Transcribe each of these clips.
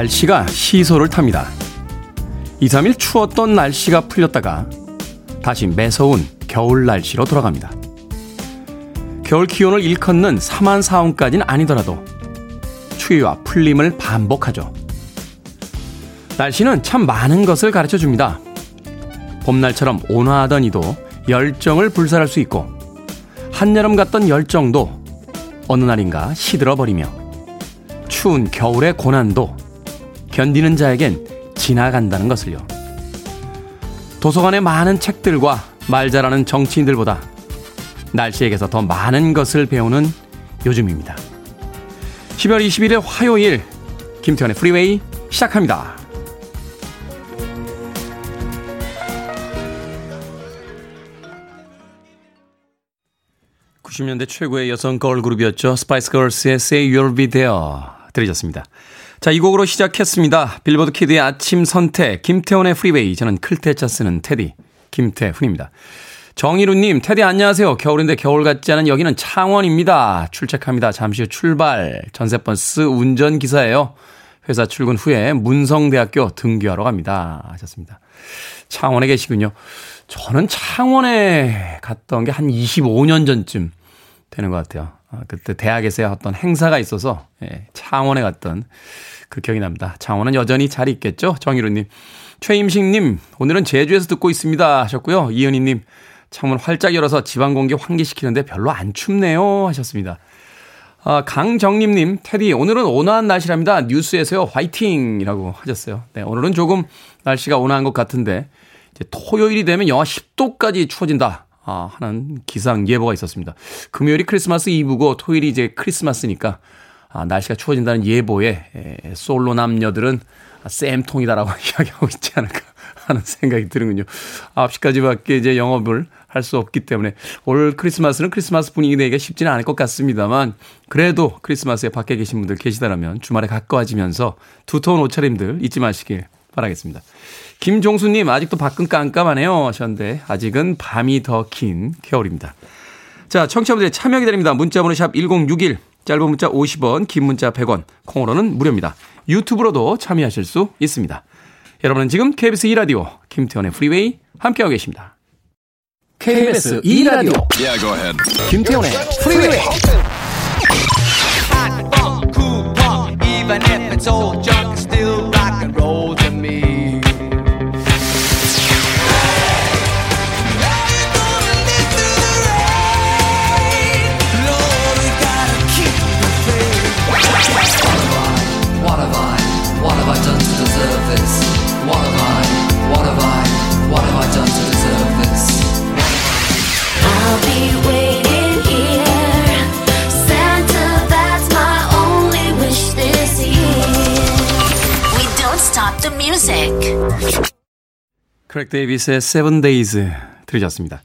날씨가 시소를 탑니다. 2, 3일 추웠던 날씨가 풀렸다가 다시 매서운 겨울 날씨로 돌아갑니다. 겨울 기온을 일컫는 3한 사온까지는 아니더라도 추위와 풀림을 반복하죠. 날씨는 참 많은 것을 가르쳐 줍니다. 봄날처럼 온화하던 이도 열정을 불살할 수 있고 한여름 같던 열정도 어느 날인가 시들어 버리며 추운 겨울의 고난도 견디는 자에겐 지나간다는 것을요. 도서관의 많은 책들과 말 잘하는 정치인들보다 날씨에게서 더 많은 것을 배우는 요즘입니다. 12월 21일 화요일 김태현의 프리웨이 시작합니다. 90년대 최고의 여성 걸그룹이었죠. 스파이스 걸스의 Say You'll Be There 들으셨습니다. 자, 이 곡으로 시작했습니다. 빌보드 키드의 아침 선택, 김태훈의 프리웨이. 저는 클 태 자 쓰는 테디, 김태훈입니다. 정희루님, 테디 안녕하세요. 겨울인데 겨울 같지 않은 여기는 창원입니다. 출첵합니다. 잠시 후 출발. 전세버스 운전기사예요. 회사 출근 후에 문성대학교 등교하러 갑니다. 하셨습니다. 창원에 계시군요. 저는 창원에 갔던 게 한 25년 전쯤 되는 것 같아요. 아, 그때 대학에서 어떤 행사가 있어서 예, 창원에 갔던 그 기억이 납니다. 창원은 여전히 잘 있겠죠? 정희루님. 최임식님, 오늘은 제주에서 듣고 있습니다. 하셨고요. 이은희님, 창문 활짝 열어서 지방 공기 환기시키는데 별로 안 춥네요. 하셨습니다. 아, 강정림님, 테디, 오늘은 온화한 날씨랍니다. 뉴스에서요, 화이팅! 이라고 하셨어요. 네, 오늘은 조금 날씨가 온화한 것 같은데, 이제 토요일이 되면 영하 10도까지 추워진다. 아, 하는 기상 예보가 있었습니다. 금요일이 크리스마스 이브고 토요일이 이제 크리스마스니까 아, 날씨가 추워진다는 예보에 에, 솔로 남녀들은 쌤통이다라고 이야기하고 있지 않을까 하는 생각이 드는군요. 9시까지밖에 이제 영업을 할 수 없기 때문에 올 크리스마스는 크리스마스 분위기 내기가 쉽지는 않을 것 같습니다만 그래도 크리스마스에 밖에 계신 분들 계시다면 주말에 가까워지면서 두터운 옷차림들 잊지 마시길 바라겠습니다. 김종수님, 아직도 밖은 깜깜하네요. 하셨는데, 아직은 밤이 더 긴 겨울입니다. 자, 청취자분들의 참여 기다립니다. 문자번호 샵 1061, 짧은 문자 50원, 긴 문자 100원, 콩으로는 무료입니다. 유튜브로도 참여하실 수 있습니다. 여러분은 지금 KBS 2라디오, 김태훈의 프리웨이 함께하고 계십니다. KBS 2라디오, yeah, 김태훈의 프리웨이. 크레이그 데이비드의 Seven Days 들으셨습니다.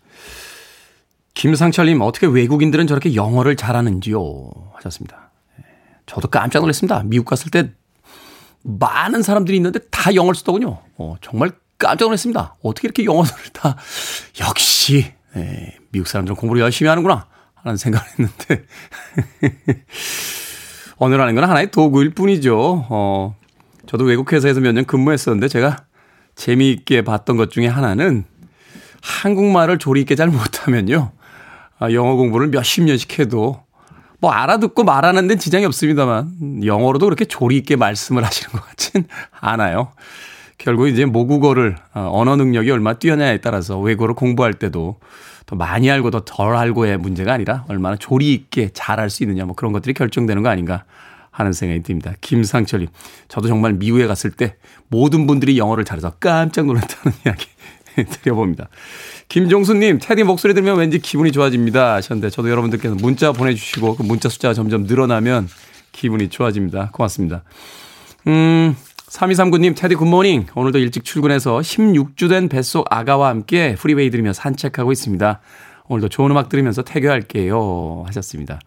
김상철님, 어떻게 외국인들은 저렇게 영어를 잘하는지요? 하셨습니다. 예, 저도 깜짝 놀랐습니다. 미국 갔을 때 많은 사람들이 있는데 다 영어를 쓰더군요. 어, 정말 깜짝 놀랐습니다. 어떻게 이렇게 영어를 다, 역시, 예, 미국 사람들은 공부를 열심히 하는구나. 하는 생각을 했는데, 언어라는 건 하나의 도구일 뿐이죠. 어, 저도 외국 회사에서 몇 년 근무했었는데 제가 재미있게 봤던 것 중에 하나는 한국말을 조리 있게 잘 못하면요. 아, 영어 공부를 몇십 년씩 해도 뭐 알아듣고 말하는 데는 지장이 없습니다만 영어로도 그렇게 조리 있게 말씀을 하시는 것 같진 않아요. 결국 이제 모국어를 어, 언어 능력이 얼마나 뛰어나냐에 따라서 외국어를 공부할 때도 더 많이 알고 더 덜 알고의 문제가 아니라 얼마나 조리 있게 잘할 수 있느냐 뭐 그런 것들이 결정되는 거 아닌가 하는 생각이 듭니다. 김상철님, 저도 정말 미국에 갔을 때 모든 분들이 영어를 잘해서 깜짝 놀랐다는 이야기 드려봅니다. 김종수님, 테디 목소리 들으면 왠지 기분이 좋아집니다. 하셨는데, 저도 여러분들께서 문자 보내주시고, 그 문자 숫자가 점점 늘어나면 기분이 좋아집니다. 고맙습니다. 음, 3239님, 테디 good morning. 오늘도 일찍 출근해서 16주 된 뱃속 아가와 함께 프리웨이 들으며 산책하고 있습니다. 오늘도 좋은 음악 들으면서 태교할게요. 하셨습니다.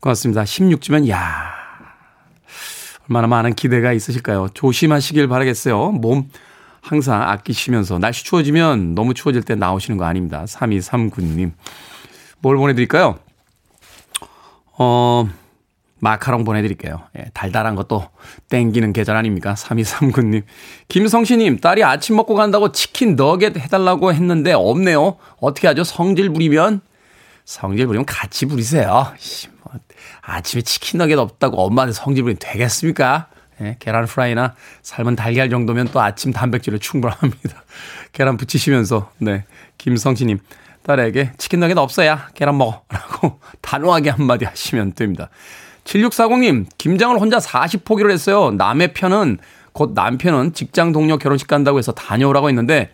고맙습니다. 16주면, 야 얼마나 많은 기대가 있으실까요? 조심하시길 바라겠어요. 몸 항상 아끼시면서 날씨 추워지면 너무 추워질 때 나오시는 거 아닙니다. 3239님. 뭘 보내드릴까요? 어, 마카롱 보내드릴게요. 예, 달달한 것도 땡기는 계절 아닙니까? 3239님. 김성씨님, 딸이 아침 먹고 간다고 치킨 너겟 해달라고 했는데 없네요. 어떻게 하죠? 성질 부리면? 성질 부리면 같이 부리세요. 뭐, 아침에 치킨 너겟 없다고 엄마한테 성질 부리면 되겠습니까? 예, 계란 프라이나 삶은 달걀 정도면 또 아침 단백질을 충분합니다. 계란 붙이시면서, 네. 김성씨님, 딸에게 치킨 너겟 없어야 계란 먹어. 라고 단호하게 한마디 하시면 됩니다. 7640님, 김장을 혼자 40포기를 했어요. 남의 편은, 곧 남편은 직장 동료 결혼식 간다고 해서 다녀오라고 했는데,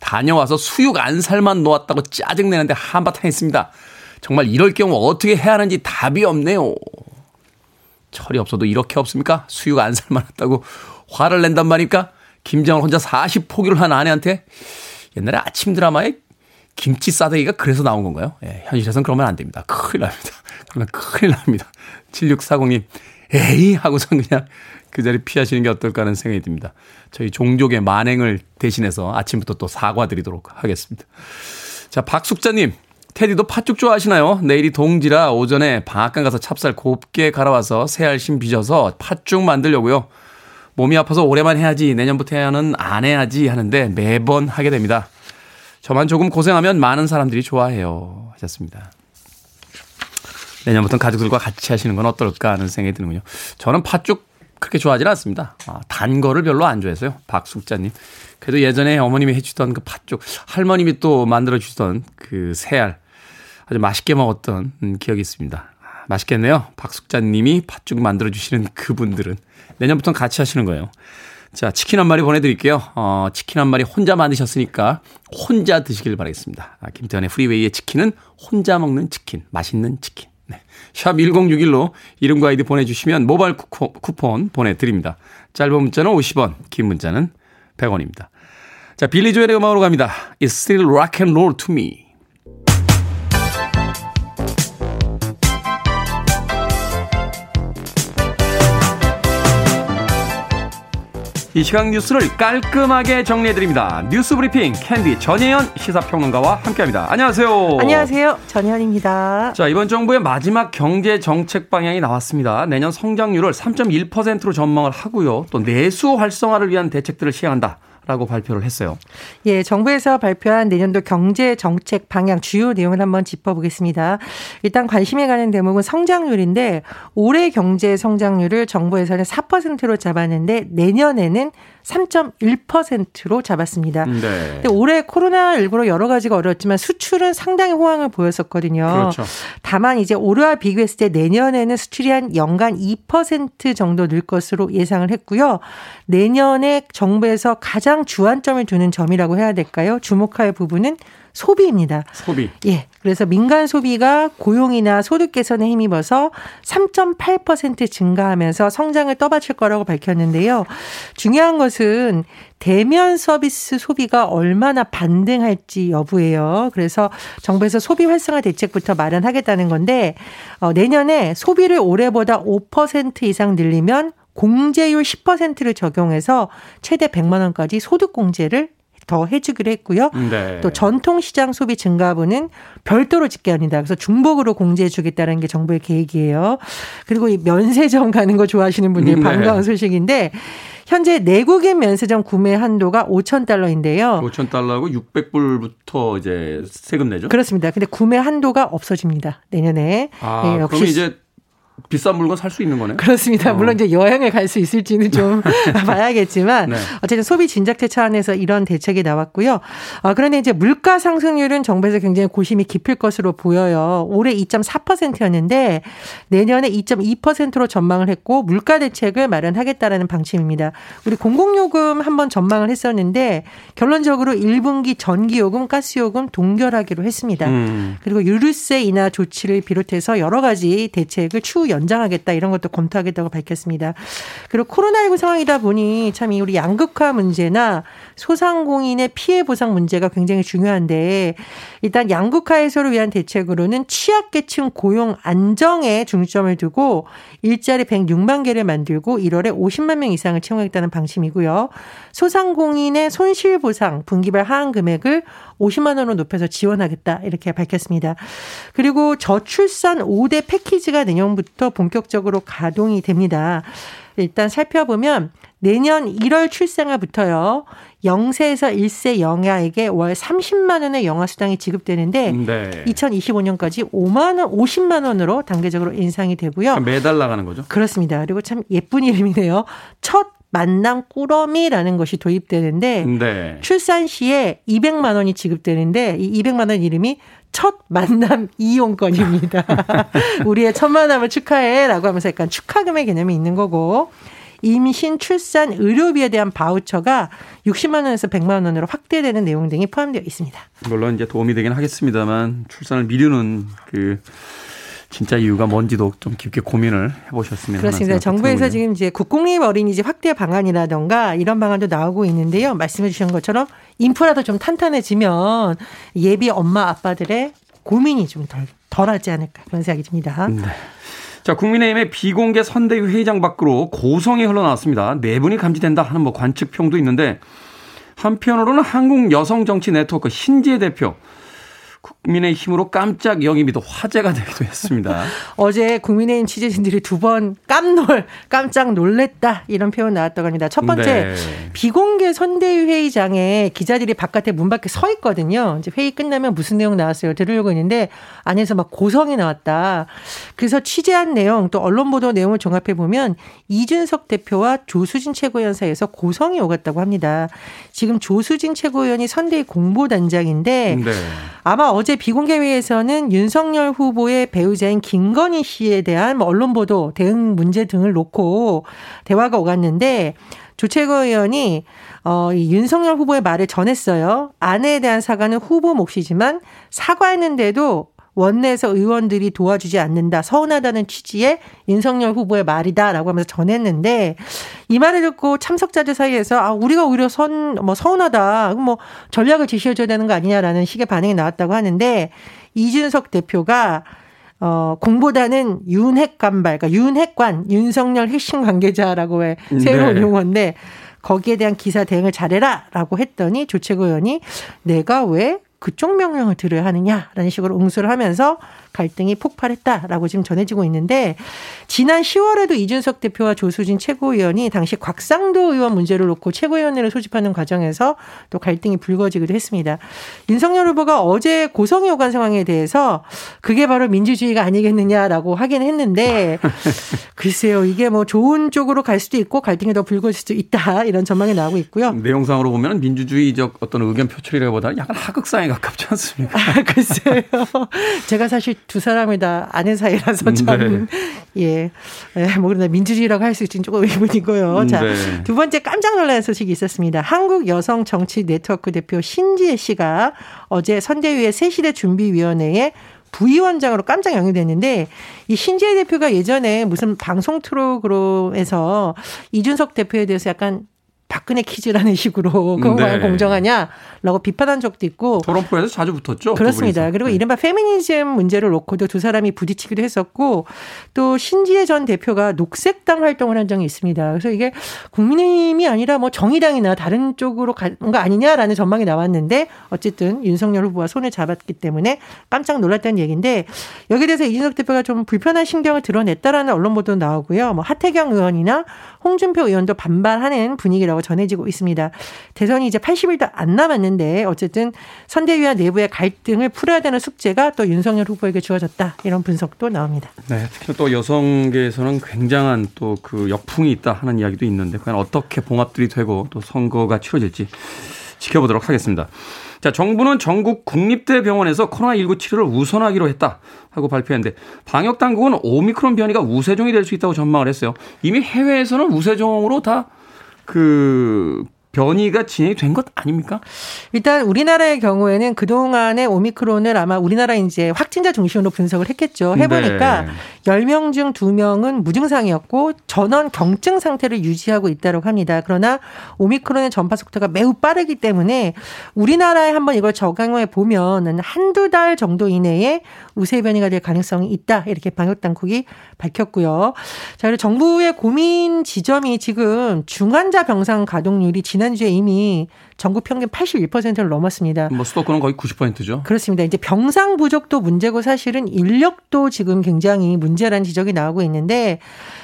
다녀와서 수육 안살만 놓았다고 짜증내는데 한바탕 했습니다. 정말 이럴 경우 어떻게 해야 하는지 답이 없네요. 철이 없어도 이렇게 없습니까? 수육 안살만 했다고 화를 낸단 말입니까? 김장을 혼자 40포기를 한 아내한테 옛날에 아침 드라마에 김치 싸대기가 그래서 나온 건가요? 예, 현실에서는 그러면 안 됩니다. 큰일 납니다. 그러면 큰일 납니다. 7640님, 에이! 하고선 그냥 그 자리 피하시는 게 어떨까 하는 생각이 듭니다. 저희 종족의 만행을 대신해서 아침부터 또 사과드리도록 하겠습니다. 자, 박숙자님, 테디도 팥죽 좋아하시나요? 내일이 동지라 오전에 방앗간 가서 찹쌀 곱게 갈아와서 새알심 빚어서 팥죽 만들려고요. 몸이 아파서 올해만 해야지 내년부터는 안 해야지 하는데 매번 하게 됩니다. 저만 조금 고생하면 많은 사람들이 좋아해요. 하셨습니다. 내년부터 가족들과 같이 하시는 건 어떨까 하는 생각이 드는군요. 저는 팥죽 그렇게 좋아하지는 않습니다. 아, 단 거를 별로 안 좋아해서요. 박숙자님. 그래도 예전에 어머님이 해주던 그 팥죽, 할머님이 또 만들어주던 그 새알, 아주 맛있게 먹었던 음, 기억이 있습니다. 아, 맛있겠네요. 박숙자님이 팥죽 만들어 주시는 그분들은. 내년부터는 같이 하시는 거예요. 자, 치킨 한 마리 보내드릴게요. 어, 치킨 한 마리 혼자 만드셨으니까 혼자 드시길 바라겠습니다. 아, 김태현의 프리웨이의 치킨은 혼자 먹는 치킨, 맛있는 치킨. 네. 샵 1061로 이름과 아이디 보내주시면 모바일 쿠폰, 쿠폰 보내드립니다. 짧은 문자는 50원, 긴 문자는 100원입니다. 자, 빌리 조엘의 음악으로 갑니다. It's still rock and roll to me. 이 시각 뉴스를 깔끔하게 정리해드립니다. 뉴스 브리핑 캔디 전예현 시사평론가와 함께합니다. 안녕하세요. 안녕하세요. 전예현입니다. 자 이번 정부의 마지막 경제 정책 방향이 나왔습니다. 내년 성장률을 3.1%로 전망을 하고요. 또 내수 활성화를 위한 대책들을 시행한다. 라고 발표를 했어요. 예, 정부에서 발표한 내년도 경제 정책 방향 주요 내용을 한번 짚어보겠습니다. 일단 관심이 가는 대목은 성장률인데 올해 경제 성장률을 정부에서는 4%로 잡았는데 내년에는 3.1%로 잡았습니다. 네. 근데 올해 코로나19로 여러 가지가 어려웠지만 수출은 상당히 호황을 보였었거든요. 그렇죠. 다만 이제 올해와 비교했을 때 내년에는 수출이 한 연간 2% 정도 늘 것으로 예상을 했고요. 내년에 정부에서 가장 주안점을 두는 점이라고 해야 될까요? 주목할 부분은 소비입니다. 소비. 예. 그래서 민간 소비가 고용이나 소득 개선에 힘입어서 3.8% 증가하면서 성장을 떠받칠 거라고 밝혔는데요. 중요한 것은 대면 서비스 소비가 얼마나 반등할지 여부예요. 그래서 정부에서 소비 활성화 대책부터 마련하겠다는 건데 어, 내년에 소비를 올해보다 5% 이상 늘리면 공제율 10%를 적용해서 최대 100만 원까지 소득 공제를 더 해주기로 했고요. 네. 또 전통시장 소비 증가분은 별도로 집계합니다. 그래서 중복으로 공제해주겠다는 게 정부의 계획이에요. 그리고 이 면세점 가는 거 좋아하시는 분들이 네. 반가운 소식인데 현재 내국인 면세점 구매 한도가 5천 달러인데요. 5천 달러고 600불부터 이제 세금 내죠? 그렇습니다. 근데 구매 한도가 없어지입니다. 내년에. 아, 네, 역시 그러면 이제 비싼 물건 살 수 있는 거네요. 그렇습니다. 어. 물론 이제 여행을 갈 수 있을지는 좀 봐야겠지만 네. 어쨌든 소비 진작대 차원에서 이런 대책이 나왔고요. 어, 그런데 이제 물가 상승률은 정부에서 굉장히 고심이 깊을 것으로 보여요. 올해 2.4%였는데 내년에 2.2%로 전망을 했고 물가 대책을 마련하겠다라는 방침입니다. 우리 공공요금 한번 전망을 했었는데 결론적으로 1분기 전기요금, 가스요금 동결하기로 했습니다. 음. 그리고 유류세 인하 조치를 비롯해서 여러 가지 대책을 추후 연장하겠다 이런 것도 검토하겠다고 밝혔습니다. 그리고 코로나19 상황이다 보니 참 이 우리 양극화 문제나 소상공인의 피해 보상 문제가 굉장히 중요한데 일단 양극화 해소를 위한 대책으로는 취약계층 고용 안정에 중점을 두고 일자리 106만 개를 만들고 1월에 50만 명 이상을 채용하겠다는 방침이고요. 소상공인의 손실 보상 분기별 하한 금액을 50만 원으로 높여서 지원하겠다 이렇게 밝혔습니다. 그리고 저출산 5대 패키지가 내년부터 본격적으로 가동이 됩니다. 일단 살펴보면 내년 1월 출생아부터요. 0세에서 1세 영아에게 월 30만 원의 영아 수당이 지급되는데 네. 2025년까지 5만 원, 50만 원으로 단계적으로 인상이 되고요. 매달 나가는 거죠? 그렇습니다. 그리고 참 예쁜 이름이네요. 첫 만남 꾸러미라는 것이 도입되는데 네. 출산 시에 200만 원이 지급되는데 이 200만 원 이름이 첫 만남 이용권입니다. 우리의 첫 만남을 축하해라고 하면서 약간 축하금의 개념이 있는 거고 임신, 출산, 의료비에 대한 바우처가 60만 원에서 100만 원으로 확대되는 내용 등이 포함되어 있습니다. 물론 이제 도움이 되긴 하겠습니다만 출산을 미루는 그 진짜 이유가 뭔지도 좀 깊게 고민을 해보셨으면 그렇습니다. 정부에서 지금 이제 국공립 어린이집 확대 방안이라던가 이런 방안도 나오고 있는데요. 말씀해 주신 것처럼 인프라도 좀 탄탄해지면 예비 엄마 아빠들의 고민이 좀 덜, 덜하지 않을까 그런 생각이 듭니다. 네. 자, 국민의힘의 비공개 선대위 회의장 밖으로 고성이 흘러나왔습니다. 네 감지된다 하는 뭐 관측평도 있는데 한편으로는 한국 여성 정치 네트워크 신지혜 대표 국민의힘으로 깜짝 영입이 또 화제가 되기도 했습니다. 어제 국민의힘 취재진들이 두 번 깜놀, 깜짝 놀랬다 이런 표현 나왔다고 합니다. 첫 번째 네. 비공개 선대위 회의장에 기자들이 바깥에 문 밖에 서 있거든요. 이제 회의 끝나면 무슨 내용 나왔어요? 들으려고 했는데 안에서 막 고성이 나왔다. 그래서 취재한 내용 또 언론 보도 내용을 종합해 보면 이준석 대표와 조수진 최고위원 사이에서 고성이 오갔다고 합니다. 지금 조수진 최고위원이 선대위 공보단장인데 네. 아마 어제 비공개회에서는 윤석열 후보의 배우자인 김건희 씨에 대한 뭐 언론 보도 대응 문제 등을 놓고 대화가 오갔는데 조채거 의원이 어, 이 윤석열 후보의 말을 전했어요. 아내에 대한 사과는 후보 몫이지만 사과했는데도 원내에서 의원들이 도와주지 않는다. 서운하다는 취지의 윤석열 후보의 말이다라고 하면서 전했는데 이 말을 듣고 참석자들 사이에서 아 우리가 오히려 선 뭐 서운하다. 뭐 전략을 제시해 줘야 되는 거 아니냐라는 식의 반응이 나왔다고 하는데 이준석 대표가 어, 공보다는 윤핵관발, 그러니까 윤핵관, 윤석열 핵심 관계자라고 해 새로운 네. 용어인데 거기에 대한 기사 대응을 잘해라 라고 했더니 조채구 의원이 내가 왜 그쪽 명령을 들어야 하느냐라는 식으로 응수를 하면서 갈등이 폭발했다라고 지금 전해지고 있는데 지난 10월에도 이준석 대표와 조수진 최고위원이 당시 곽상도 의원 문제를 놓고 최고위원회를 소집하는 과정에서 또 갈등이 불거지기도 했습니다. 윤석열 후보가 어제 고성이 오간 상황에 대해서 그게 바로 민주주의가 아니겠느냐라고 하긴 했는데 글쎄요 이게 뭐 좋은 쪽으로 갈 수도 있고 갈등이 더 불거질 수도 있다 이런 전망이 나오고 있고요. 내용상으로 보면 민주주의적 어떤 의견 표출이라기보다는 약간 하극상에 가깝지 않습니까? 아, 글쎄요. 제가 사실 두 사람이 다 아는 사이라서 참, 네. 예. 예, 뭐, 그러나 민주주의라고 할 수 있지는 조금 의문이고요. 자, 네. 두 번째 깜짝 놀란 소식이 있었습니다. 한국 여성 정치 네트워크 대표 신지혜 씨가 어제 선대위의 새시대 준비위원회에 부위원장으로 깜짝 영입됐는데 이 신지혜 대표가 예전에 무슨 방송 프로그램으로 해서 이준석 대표에 대해서 약간 박근혜 키즈라는 식으로 그거 네. 공정하냐라고 비판한 적도 있고 토론 프로에서 자주 붙었죠. 그렇습니다. 그리고 네. 이른바 페미니즘 문제를 놓고도 두 사람이 부딪히기도 했었고 또 신지혜 전 대표가 녹색당 활동을 한 적이 있습니다. 그래서 이게 국민의힘이 아니라 뭐 정의당이나 다른 쪽으로 간 거 아니냐라는 전망이 나왔는데 어쨌든 윤석열 후보와 손을 잡았기 때문에 깜짝 놀랐다는 얘기인데 여기에 대해서 이준석 대표가 좀 불편한 신경을 드러냈다라는 언론 보도 나오고요. 뭐 하태경 의원이나 홍준표 의원도 반발하는 분위기라고 전해지고 있습니다. 대선이 이제 80일도 안 남았는데 어쨌든 선대위와 내부의 갈등을 풀어야 되는 숙제가 또 윤석열 후보에게 주어졌다. 이런 분석도 나옵니다. 네, 특히 또 여성계에서는 굉장한 또 그 역풍이 있다 하는 이야기도 있는데 과연 어떻게 봉합들이 되고 또 선거가 치러질지 지켜보도록 하겠습니다. 자, 정부는 전국 국립대병원에서 코로나19 치료를 우선하기로 했다 하고 발표했는데 방역 당국은 오미크론 변이가 우세종이 될 수 있다고 전망을 했어요. 이미 해외에서는 우세종으로 다 그 변이가 진행이 된 것 아닙니까? 일단 우리나라의 경우에는 그동안의 오미크론을 아마 우리나라 이제 확진자 중심으로 분석을 했겠죠. 해보니까 네. 10명 중 2명은 무증상이었고 전원 경증 상태를 유지하고 있다고 합니다. 그러나 오미크론의 전파 속도가 매우 빠르기 때문에 우리나라에 한번 이걸 적용해 보면 한두 달 정도 이내에 우세 변이가 될 가능성이 있다. 이렇게 방역 당국이 밝혔고요. 자, 그리고 정부의 고민 지점이 지금 중환자 병상 가동률이 지난 지난주에 이미 전국 평균 81%를 넘었습니다. 뭐 수도권은 거의 90%죠. 그렇습니다. 이제 병상 부족도 문제고 사실은 인력도 지금 굉장히 문제라는 지적이 나오고 있는데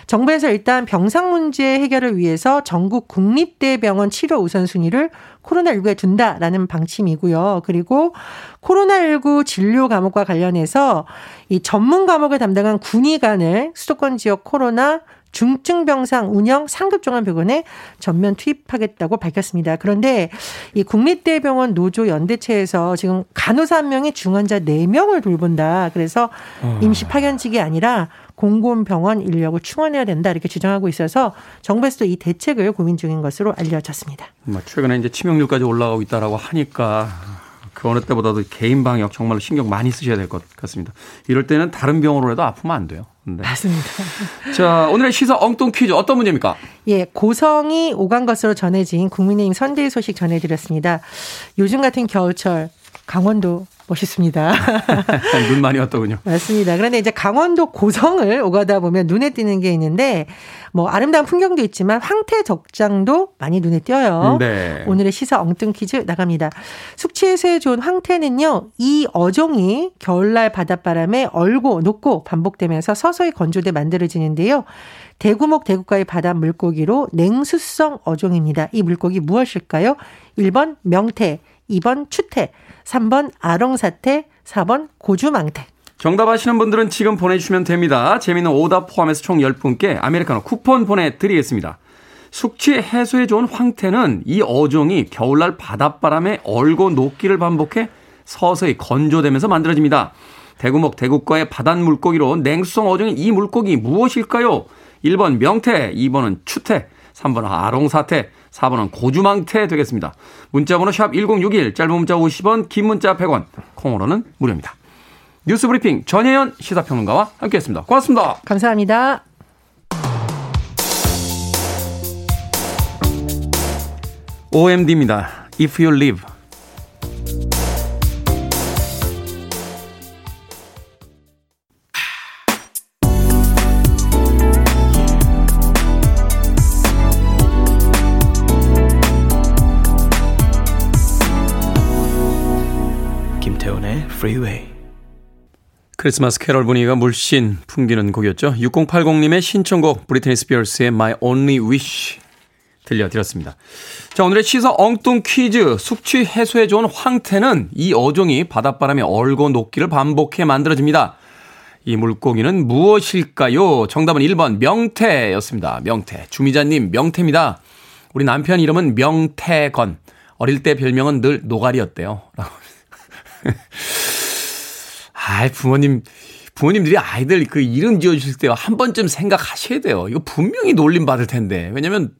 정부에서 일단 병상 문제 해결을 위해서 전국 국립대병원 치료 우선순위를 코로나19에 둔다라는 방침이고요. 그리고 코로나19 진료 과목과 관련해서 이 전문 과목을 담당한 군의관을 수도권 지역 코로나 중증병상 운영 상급종합병원에 전면 투입하겠다고 밝혔습니다. 그런데 이 국립대병원 노조 연대체에서 지금 간호사 한 명이 중환자 4명을 돌본다. 그래서 어. 임시 파견직이 아니라 공공 병원 인력을 충원해야 된다 이렇게 주장하고 있어서 정부에서도 이 대책을 고민 중인 것으로 알려졌습니다. 뭐 최근에 이제 치명률까지 올라가고 있다라고 하니까 그 어느 때보다도 개인 방역 정말로 신경 많이 쓰셔야 될 것 같습니다. 이럴 때는 다른 병으로라도 아프면 안 돼요. 네. 맞습니다. 자, 오늘의 시사 엉뚱 퀴즈 어떤 문제입니까? 예, 고성이 오간 것으로 전해진 국민의힘 선대위 소식 전해드렸습니다. 요즘 같은 겨울철 강원도 멋있습니다. 눈 많이 왔더군요. 맞습니다. 그런데 이제 강원도 고성을 오가다 보면 눈에 띄는 게 있는데 뭐 아름다운 풍경도 있지만 황태 적장도 많이 눈에 띄어요. 네. 오늘의 시사 엉뚱 퀴즈 나갑니다. 숙취해소에 좋은 황태는요. 이 어종이 겨울날 바닷바람에 얼고 녹고 반복되면서 서서히 건조돼 만들어지는데요. 대구목 대구가의 바다 물고기로 냉수성 어종입니다. 이 물고기 무엇일까요? 1번 명태, 2번 추태, 3번 아롱사태, 4번 고주망태. 정답 아시는 분들은 지금 보내주시면 됩니다. 재미있는 오답 포함해서 총 10분께 아메리카노 쿠폰 보내드리겠습니다. 숙취 해소에 좋은 황태는 이 어종이 겨울날 바닷바람에 얼고 녹기를 반복해 서서히 건조되면서 만들어집니다. 대구목 대구과의 바닷물고기로 냉수성 어종인 이 물고기 무엇일까요? 1번 명태, 2번은 추태, 3번은 아롱사태, 4번은 고주망태 되겠습니다. 문자번호 샵 1061, 짧은 문자 50원, 긴 문자 100원, 콩으로는 무료입니다. 뉴스 브리핑 전혜연 시사평론가와 함께했습니다. 고맙습니다. 감사합니다. OMD입니다. If You Live. Freeway. 크리스마스 캐럴 분위기가 물씬 풍기는 곡이었죠. 6080님의 신청곡 브리트니 스피어스의 My Only Wish 들려드렸습니다. 자, 오늘의 시사 엉뚱 퀴즈. 숙취 해소에 좋은 황태는 이 어종이 바닷바람에 얼고 녹기를 반복해 만들어집니다. 이 물고기는 무엇일까요? 정답은 1번 명태였습니다. 명태. 주미자님 명태입니다. 우리 남편 이름은 명태건. 어릴 때 별명은 늘 노가리였대요. 라고 아, 부모님, 부모님들이 아이들 그 이름 지어 주실 때 한 번쯤 생각하셔야 돼요. 이거 분명히 놀림 받을 텐데. 왜냐면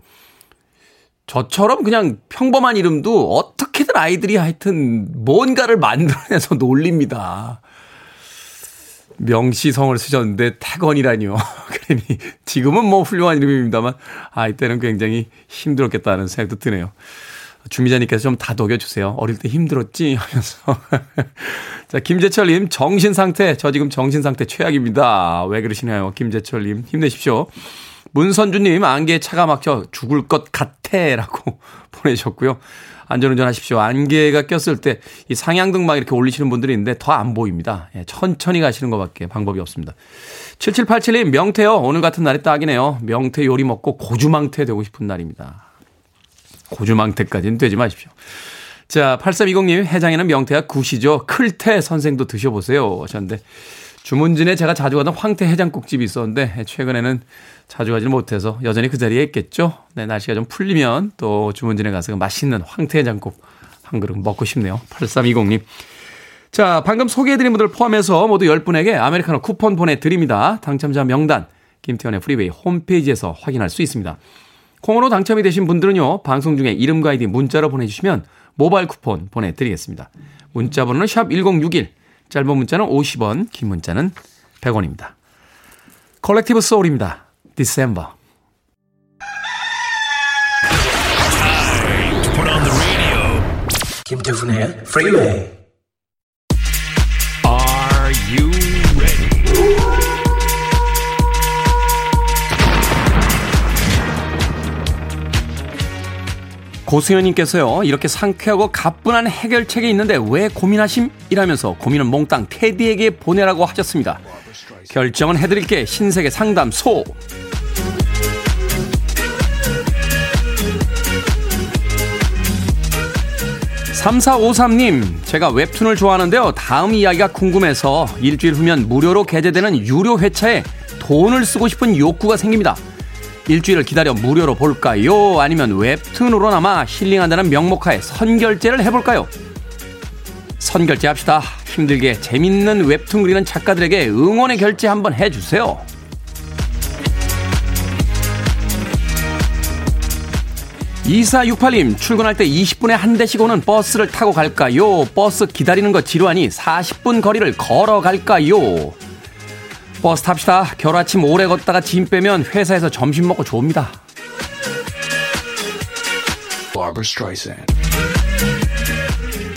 저처럼 그냥 평범한 이름도 어떻게든 아이들이 하여튼 뭔가를 만들어내서 놀립니다. 명시성을 쓰셨는데 태건이라니요. 그러니 지금은 뭐 훌륭한 이름입니다만 아 이때는 굉장히 힘들었겠다는 생각도 드네요. 주미자님께서 좀 다독여 주세요. 어릴 때 힘들었지 하면서. 자, 김재철님, 정신 상태. 저 지금 정신 상태 최악입니다. 왜 그러시나요? 김재철님, 힘내십시오. 문선주님, 안개에 차가 막혀 죽을 것 같아. 라고 보내셨고요. 안전운전 하십시오. 안개가 꼈을 때 이 상향등 막 이렇게 올리시는 분들이 있는데 더 안 보입니다. 예, 천천히 가시는 것밖에 방법이 없습니다. 7787님, 명태요. 오늘 같은 날이 딱이네요. 명태 요리 먹고 고주망태 되고 싶은 날입니다. 고주망태까지는 되지 마십시오. 자, 8320님, 해장에는 명태가 굿이죠. 클태 선생도 드셔보세요. 하셨는데, 주문진에 제가 자주 가던 황태 해장국집이 있었는데, 최근에는 자주 가지 못해서 여전히 그 자리에 있겠죠. 네, 날씨가 좀 풀리면 또 주문진에 가서 그 맛있는 황태 해장국 한 그릇 먹고 싶네요. 8320님. 자, 방금 소개해드린 분들 포함해서 모두 10분에게 아메리카노 쿠폰 보내드립니다. 당첨자 명단, 김태훈의 프리웨이 홈페이지에서 확인할 수 있습니다. 콩으로 당첨이 되신 분들은요, 방송 중에 이름과 아이디 문자로 보내주시면 모바일 쿠폰 보내드리겠습니다. 문자 번호는 샵 1061, 짧은 문자는 50원, 긴 문자는 100원입니다. 컬렉티브 소울입니다. December. 김태훈의 프리웨이 고수연님께서요, 이렇게 상쾌하고 가뿐한 해결책이 있는데 왜 고민하심? 이라면서 고민은 몽땅 테디에게 보내라고 하셨습니다. 결정은 해드릴게 신세계 상담소. 3453님, 제가 웹툰을 좋아하는데요. 다음 이야기가 궁금해서 일주일 후면 무료로 개재되는 유료 회차에 돈을 쓰고 싶은 욕구가 생깁니다. 일주일을 기다려 무료로 볼까요? 아니면 웹툰으로나마 힐링한다는 명목하에 선결제를 해볼까요? 선결제 합시다. 힘들게 재밌는 웹툰 그리는 작가들에게 응원의 결제 한번 해주세요. 2468님, 출근할 때 20분에 한 대씩 오는 버스를 타고 갈까요? 버스 기다리는 거 지루하니 40분 거리를 걸어 갈까요? 버스 탑시다. 결 아침 오래 걷다가 짐 빼면 회사에서 점심 먹고 좁니다.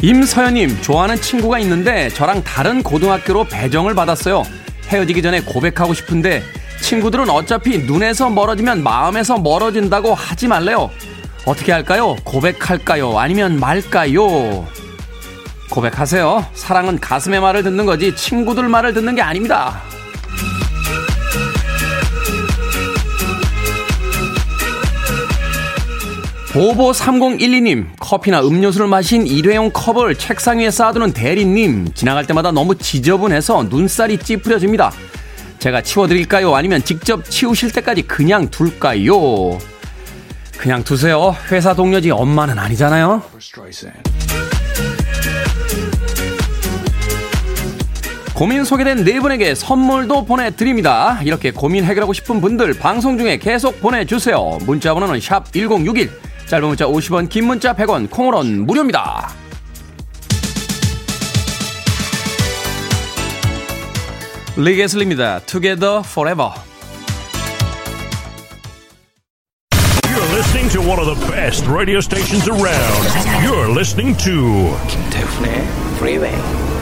임서연님, 좋아하는 친구가 있는데 저랑 다른 고등학교로 배정을 받았어요. 헤어지기 전에 고백하고 싶은데 친구들은 어차피 눈에서 멀어지면 마음에서 멀어진다고 하지 말래요. 어떻게 할까요? 고백할까요? 아니면 말까요? 고백하세요. 사랑은 가슴의 말을 듣는 거지 친구들 말을 듣는 게 아닙니다. 보보 3012님, 커피나 음료수를 마신 일회용 컵을 책상 위에 쌓아두는 대리님, 지나갈 때마다 너무 지저분해서 눈살이 찌푸려집니다. 제가 치워드릴까요? 아니면 직접 치우실 때까지 그냥 둘까요? 그냥 두세요. 회사 동료지 엄마는 아니잖아요. 고민 소개된 네 분에게 선물도 보내드립니다. 이렇게 고민 해결하고 싶은 분들 방송 중에 계속 보내주세요. 문자 번호는 샵 1061, 짧은 문자 50원, 긴 문자 100원, 콩으로는 무료입니다. 리게슬립니다. Together Forever. You're listening to one of the best radio stations around. You're listening to 김태훈의 Freeway.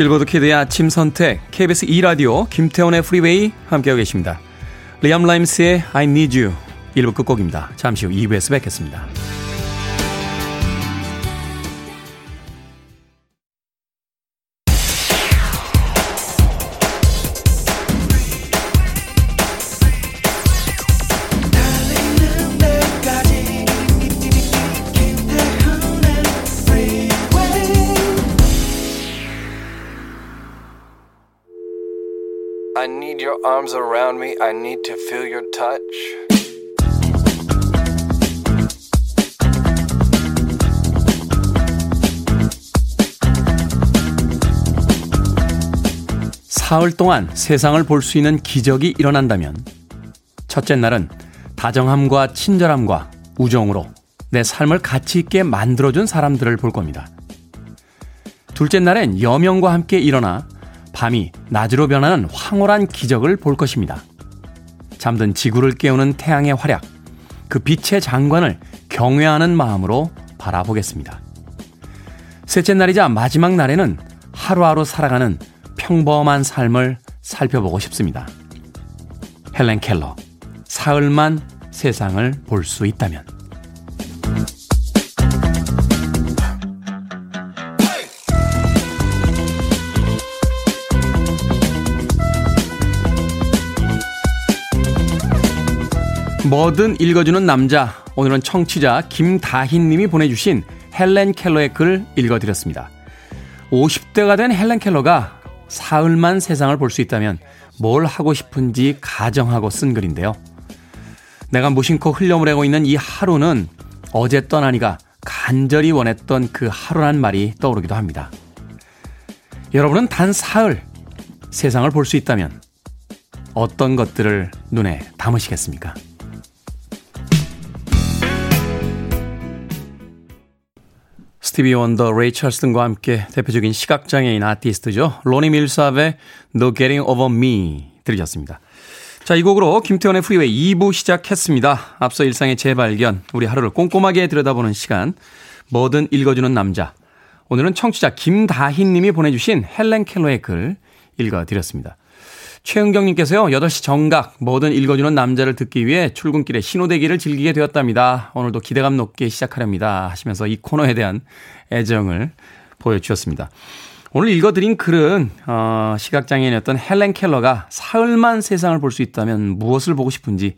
빌보드 키드의 아침 선택 KBS 2라디오 김태원의 프리웨이 함께하고 계십니다. 리암 라임스의 I Need You 1부 끝곡입니다. 잠시 후 2부에서 뵙겠습니다. Arms around me. I need to feel your touch. 사흘 동안 세상을 볼 수 있는 기적이 일어난다면 첫째 날은 다정함과 친절함과 우정으로 내 삶을 가치 있게 만들어준 사람들을 볼 겁니다. 둘째 날엔 여명과 함께 일어나 밤이 낮으로 변하는 황홀한 기적을 볼 것입니다. 잠든 지구를 깨우는 태양의 활약, 그 빛의 장관을 경외하는 마음으로 바라보겠습니다. 셋째 날이자 마지막 날에는 하루하루 살아가는 평범한 삶을 살펴보고 싶습니다. 헬렌 켈러, 사흘만 세상을 볼 수 있다면. 뭐든 읽어주는 남자. 오늘은 청취자 김다힌 님이 보내주신 헬렌 켈러의 글 읽어드렸습니다. 50대가 된 헬렌 켈러가 사흘만 세상을 볼 수 있다면 뭘 하고 싶은지 가정하고 쓴 글인데요. 내가 무심코 흘려보내고 있는 이 하루는 어제 떠나니가 간절히 원했던 그 하루란 말이 떠오르기도 합니다. 여러분은 단 사흘 세상을 볼 수 있다면 어떤 것들을 눈에 담으시겠습니까? 스티비 원더, 레이 찰스와 함께 대표적인 시각장애인 아티스트죠. 로니 밀삽의 No Getting Over Me 들으셨습니다. 자, 이 곡으로 김태훈의 프리웨이 2부 시작했습니다. 앞서 일상의 재발견, 우리 하루를 꼼꼼하게 들여다보는 시간, 뭐든 읽어주는 남자. 오늘은 청취자 김다희 님이 보내주신 헬렌 켈러의 글 읽어드렸습니다. 최은경님께서요, 8시 정각, 뭐든 읽어주는 남자를 듣기 위해 출근길에 신호대기를 즐기게 되었답니다. 오늘도 기대감 높게 시작하렵니다. 하시면서 이 코너에 대한 애정을 보여주셨습니다. 오늘 읽어드린 글은, 어, 시각장애인이었던 헬렌 켈러가 사흘만 세상을 볼 수 있다면 무엇을 보고 싶은지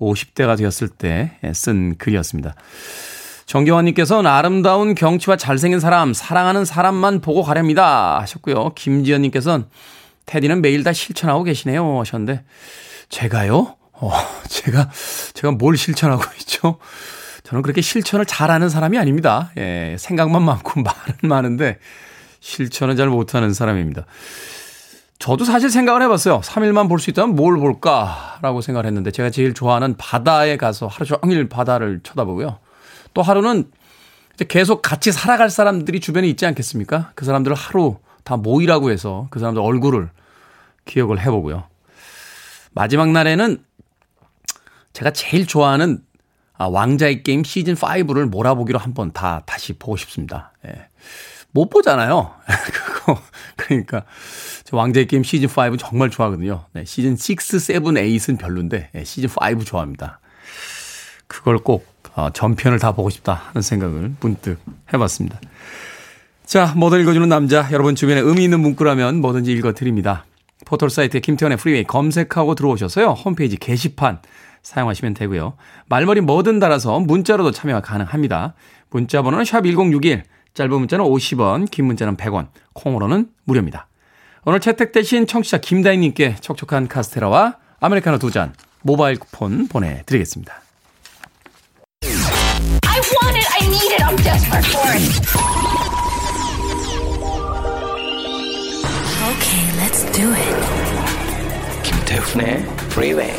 50대가 되었을 때 쓴 글이었습니다. 정경환님께서는 아름다운 경치와 잘생긴 사람, 사랑하는 사람만 보고 가렵니다. 하셨고요. 김지연님께서는 테디는 매일 다 실천하고 계시네요. 하셨는데, 제가요? 어, 제가, 제가 뭘 실천하고 있죠? 저는 그렇게 실천을 잘하는 사람이 아닙니다. 예, 생각만 많고 말은 많은데, 실천은 잘 못하는 사람입니다. 저도 사실 생각을 해봤어요. 3일만 볼 수 있다면 뭘 볼까라고 생각을 했는데, 제가 제일 좋아하는 바다에 가서 하루 종일 바다를 쳐다보고요. 또 하루는 계속 같이 살아갈 사람들이 주변에 있지 않겠습니까? 그 사람들을 하루 다 모이라고 해서 그 사람들 얼굴을 기억을 해보고요. 마지막 날에는 제가 제일 좋아하는 아, 왕자의 게임 시즌 5를 몰아보기로 한번 다 다시 보고 싶습니다. 예. 못 보잖아요. 그거 그러니까 저 왕자의 게임 시즌 5 정말 좋아하거든요. 네, 시즌 6, 7, 8은 별론데 예, 시즌 5 좋아합니다. 그걸 꼭 어, 전편을 다 보고 싶다 하는 생각을 문득 해봤습니다. 자, 뭐든 읽어주는 남자. 여러분 주변에 의미 있는 문구라면 뭐든지 읽어드립니다. 포털 사이트에 김태훈의 프리웨이 검색하고 들어오셔서요. 홈페이지 게시판 사용하시면 되고요. 말머리 뭐든 달아서 문자로도 참여가 가능합니다. 문자 번호는 샵1061, 짧은 문자는 50원, 긴 문자는 100원, 콩으로는 무료입니다. 오늘 채택되신 청취자 김다희님께 촉촉한 카스테라와 아메리카노 두 잔 모바일 쿠폰 보내드리겠습니다. I want it, I need it, I'm desperate for it. Okay, let's do it. 김태훈의 Freeway.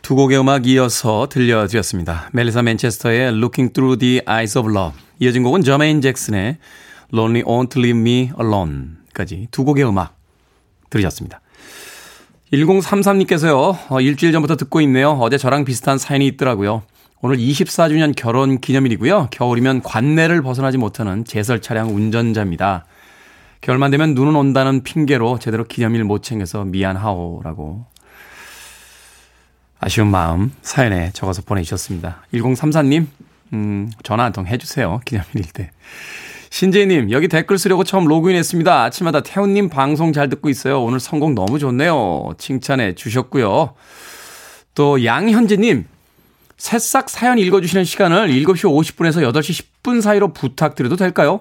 두 곡의 음악 이어서 들려드렸습니다. 멜리사 맨체스터의 Looking Through the Eyes of Love. 이어진 곡은 저메인 잭슨의 Lonely Won't Leave Me Alone까지 두 곡의 음악 들으셨습니다. 1033님께서요, 어, 일주일 전부터 듣고 있네요. 어제 저랑 비슷한 사연이 있더라고요. 오늘 24주년 결혼 기념일이고요. 겨울이면 관내를 벗어나지 못하는 제설 차량 운전자입니다. 겨울만 되면 눈은 온다는 핑계로 제대로 기념일 못 챙겨서 미안하오라고 아쉬운 마음 사연에 적어서 보내주셨습니다. 1034님, 음, 전화 한 통 해주세요. 기념일일 때. 신재님, 여기 댓글 쓰려고 처음 로그인 했습니다. 아침마다 태훈님 방송 잘 듣고 있어요. 오늘 선곡 너무 좋네요. 칭찬해 주셨고요. 또 양현재님, 새싹 사연 읽어주시는 시간을 7시 50분에서 8시 10분 사이로 부탁드려도 될까요?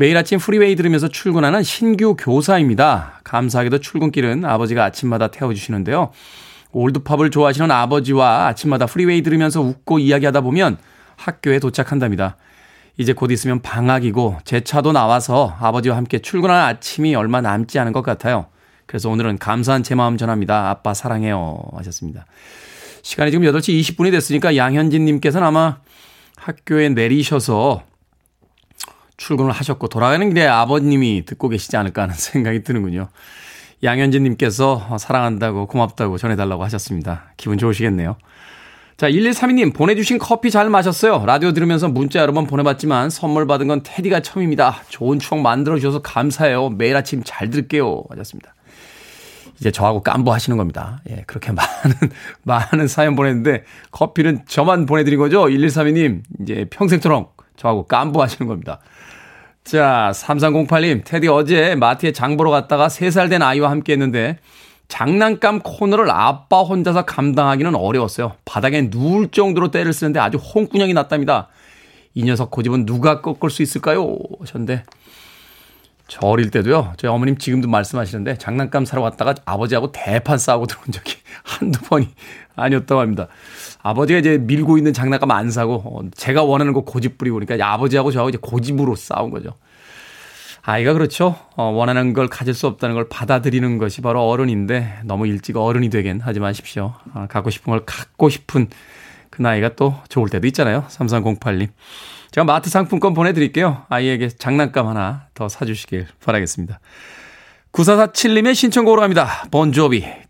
매일 아침 프리웨이 들으면서 출근하는 신규 교사입니다. 감사하게도 출근길은 아버지가 아침마다 태워주시는데요. 올드팝을 좋아하시는 아버지와 아침마다 프리웨이 들으면서 웃고 이야기하다 보면 학교에 도착한답니다. 이제 곧 있으면 방학이고 제 차도 나와서 아버지와 함께 출근하는 아침이 얼마 남지 않은 것 같아요. 그래서 오늘은 감사한 제 마음 전합니다. 아빠 사랑해요. 하셨습니다. 시간이 지금 8시 20분이 됐으니까 양현진님께서는 아마 학교에 내리셔서 출근을 하셨고 돌아가는 길에 아버님이 듣고 계시지 않을까 하는 생각이 드는군요. 양현진님께서 사랑한다고 고맙다고 전해달라고 하셨습니다. 기분 좋으시겠네요. 자, 1132님 보내주신 커피 잘 마셨어요. 라디오 들으면서 문자 여러 번 보내봤지만 선물 받은 건 테디가 처음입니다. 좋은 추억 만들어주셔서 감사해요. 매일 아침 잘 들을게요. 하셨습니다. 이제 저하고 깜부 하시는 겁니다. 예, 그렇게 많은, 많은 사연 보냈는데 커피는 저만 보내드린 거죠? 1132님, 이제 평생토록 저하고 깜부 하시는 겁니다. 자, 3308님, 테디 어제 마트에 장 보러 갔다가 3살 된 아이와 함께 했는데 장난감 코너를 아빠 혼자서 감당하기는 어려웠어요. 바닥에 누울 정도로 때를 쓰는데 아주 홍군형이 났답니다. 이 녀석 고집은 누가 꺾을 수 있을까요? 하셨는데 저 어릴 때도요. 저희 어머님 지금도 말씀하시는데 장난감 사러 갔다가 아버지하고 대판 싸우고 들어온 적이 한두 번이 아니었다고 합니다. 아버지가 이제 밀고 있는 장난감 안 사고 어, 제가 원하는 거 고집 부리고 그러니까 아버지하고 저하고 이제 고집으로 싸운 거죠. 아이가 그렇죠. 어, 원하는 걸 가질 수 없다는 걸 받아들이는 것이 바로 어른인데 너무 일찍 어른이 되긴 하지 마십시오. 아, 갖고 싶은 걸 갖고 싶은 그 나이가 또 좋을 때도 있잖아요. 3308님. 제가 마트 상품권 보내드릴게요. 아이에게 장난감 하나 더 사주시길 바라겠습니다. 9447님의 신청곡으로 갑니다. 본조비,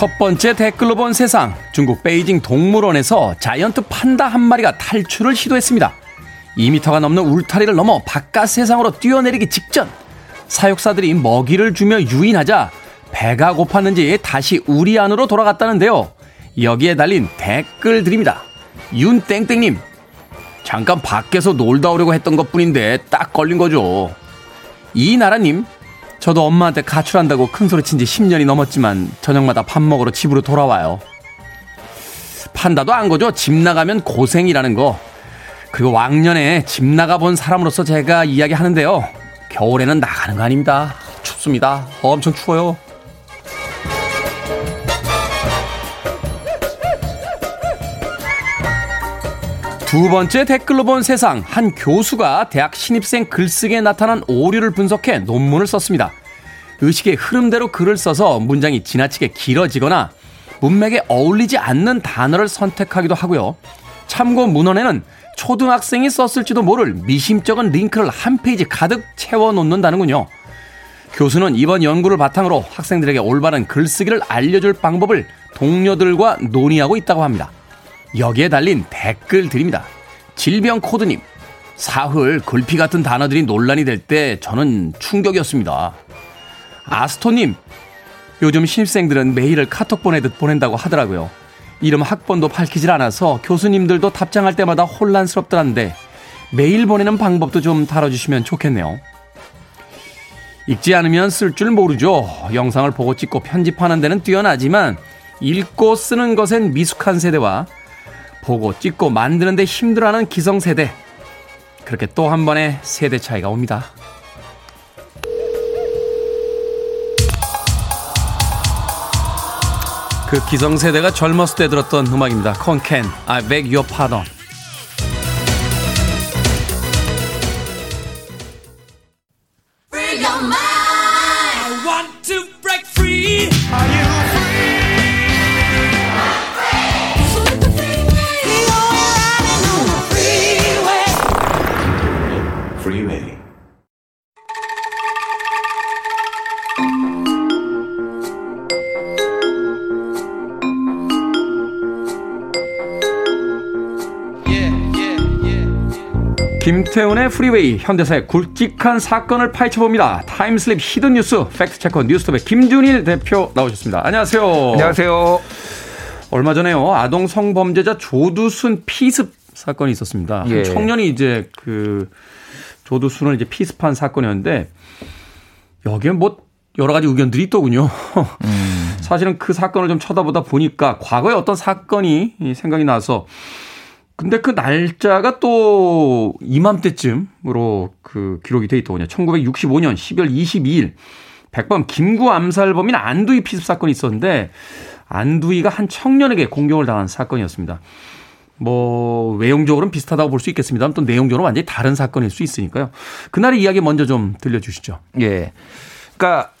첫 번째 댓글로 본 세상. 중국 베이징 동물원에서 자이언트 판다 한 마리가 탈출을 시도했습니다. 2미터가 넘는 울타리를 넘어 바깥 세상으로 뛰어내리기 직전 사육사들이 먹이를 주며 유인하자 배가 고팠는지 다시 우리 안으로 돌아갔다는데요. 여기에 달린 댓글들입니다. 윤땡땡님, 잠깐 밖에서 놀다 오려고 했던 것 뿐인데 딱 걸린 거죠. 이나라님, 저도 엄마한테 가출한다고 큰 소리 친 지 10년이 넘었지만 저녁마다 밥 먹으러 집으로 돌아와요. 판다도 안 거죠. 집 나가면 고생이라는 거. 그리고 왕년에 집 나가본 사람으로서 제가 이야기하는데요. 겨울에는 나가는 거 아닙니다. 춥습니다. 엄청 추워요. 두 번째 댓글로 본 세상 한 교수가 대학 신입생 글쓰기에 나타난 오류를 분석해 논문을 썼습니다. 의식의 흐름대로 글을 써서 문장이 지나치게 길어지거나 문맥에 어울리지 않는 단어를 선택하기도 하고요. 참고 문헌에는 초등학생이 썼을지도 모를 미심쩍은 링크를 한 페이지 가득 채워 놓는다는군요. 교수는 이번 연구를 바탕으로 학생들에게 올바른 글쓰기를 알려줄 방법을 동료들과 논의하고 있다고 합니다. 여기에 달린 댓글들입니다. 질병 코드님, 사흘, 글피 같은 단어들이 논란이 될 때 저는 충격이었습니다. 아스토님, 요즘 신입생들은 메일을 카톡 보내듯 보낸다고 하더라고요. 이름 학번도 밝히질 않아서 교수님들도 답장할 때마다 혼란스럽더란데 메일 보내는 방법도 좀 다뤄주시면 좋겠네요. 읽지 않으면 쓸 줄 모르죠. 영상을 보고 찍고 편집하는 데는 뛰어나지만 읽고 쓰는 것엔 미숙한 세대와 보고 찍고 만드는데 힘들어하는 기성세대. 그렇게 또 한 번의 세대 차이가 옵니다. 그 기성세대가 젊었을 때 들었던 음악입니다. 콘캔, I beg your pardon. 김태훈의 프리웨이 현대사의 굵직한 사건을 파헤쳐봅니다. time slip hidden 뉴스 fact checker 뉴스톱의 김준일 대표 나오셨습니다. 안녕하세요. 안녕하세요. 얼마 전에요 아동 성범죄자 조두순 피습 사건이 있었습니다. 예. 청년이 이제 그 조두순을 이제 피습한 사건이었는데 여기에 뭐 여러 가지 의견들이 있더군요. 음. 사실은 그 사건을 좀 쳐다보다 보니까 과거에 어떤 사건이 생각이 나서 근데 그 날짜가 또 이맘때쯤으로 그 기록이 돼 있더군요. 1965년 12월 22일 백범 김구 암살 범인 안두희 피습 사건이 있었는데 안두희가 한 청년에게 공격을 당한 사건이었습니다. 뭐 외형적으로는 비슷하다고 볼 수 있겠습니다만 또 내용적으로 완전히 다른 사건일 수 있으니까요. 그날의 이야기 먼저 좀 들려주시죠. 예. 그러니까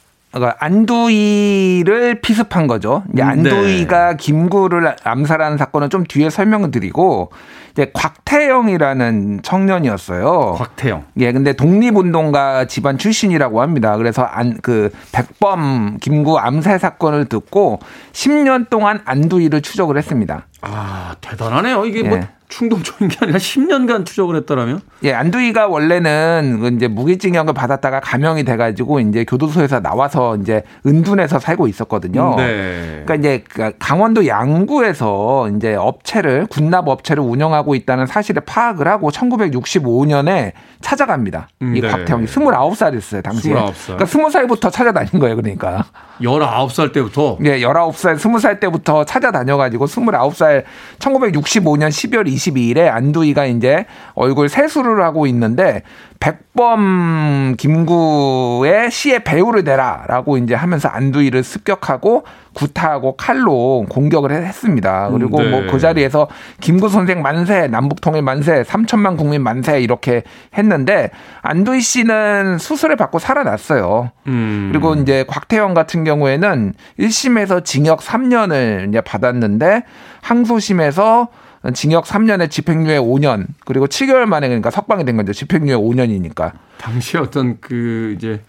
안두희를 피습한 거죠. 이제 음, 안두희가 네. 김구를 암살한 사건은 좀 뒤에 설명을 드리고 이제 곽태영이라는 청년이었어요. 곽태영. 예, 근데 독립운동가 집안 출신이라고 합니다. 그래서 안 그 백범 김구 암살 사건을 듣고 10년 동안 안두희를 추적을 했습니다. 아, 대단하네요. 이게 뭐 예. 뭐 충동적인 게 아니라 10년간 추적을 했더라면? 예, 안두희가 원래는 그 이제 무기징역을 받았다가 감형이 돼가지고 이제 교도소에서 나와서 이제 은둔해서 살고 있었거든요. 네. 그러니까 이제 그 강원도 양구에서 이제 업체를 군납 업체를 운영하고 있다는 사실을 파악을 하고 1965년에 찾아갑니다. 음, 이 네. 곽태형이 29살이었어요, 당시에. 29살. 그러니까 20살부터 찾아다닌 거예요, 그러니까. 19살 때부터? 예, 19살, 20살 때부터 찾아다녀가지고 29살 1965년 12월 22일에 안두희가 이제 얼굴 세수를 하고 있는데 백범 김구의 시의 배우를 내라라고 이제 하면서 안두희를 습격하고 구타하고 칼로 공격을 했습니다. 그리고 뭐 네. 뭐그 자리에서 김구 선생 만세, 남북통일 만세, 3천만 국민 만세 이렇게 했는데 안두희 씨는 수술을 받고 살아났어요. 음. 그리고 이제 곽태영 같은 경우에는 1심에서 징역 3년을 이제 받았는데 항소심에서 징역 3년에 집행유예 5년 그리고 7개월 만에 그러니까 석방이 된 거죠. 집행유예 5년이니까. 당시 어떤 그 이제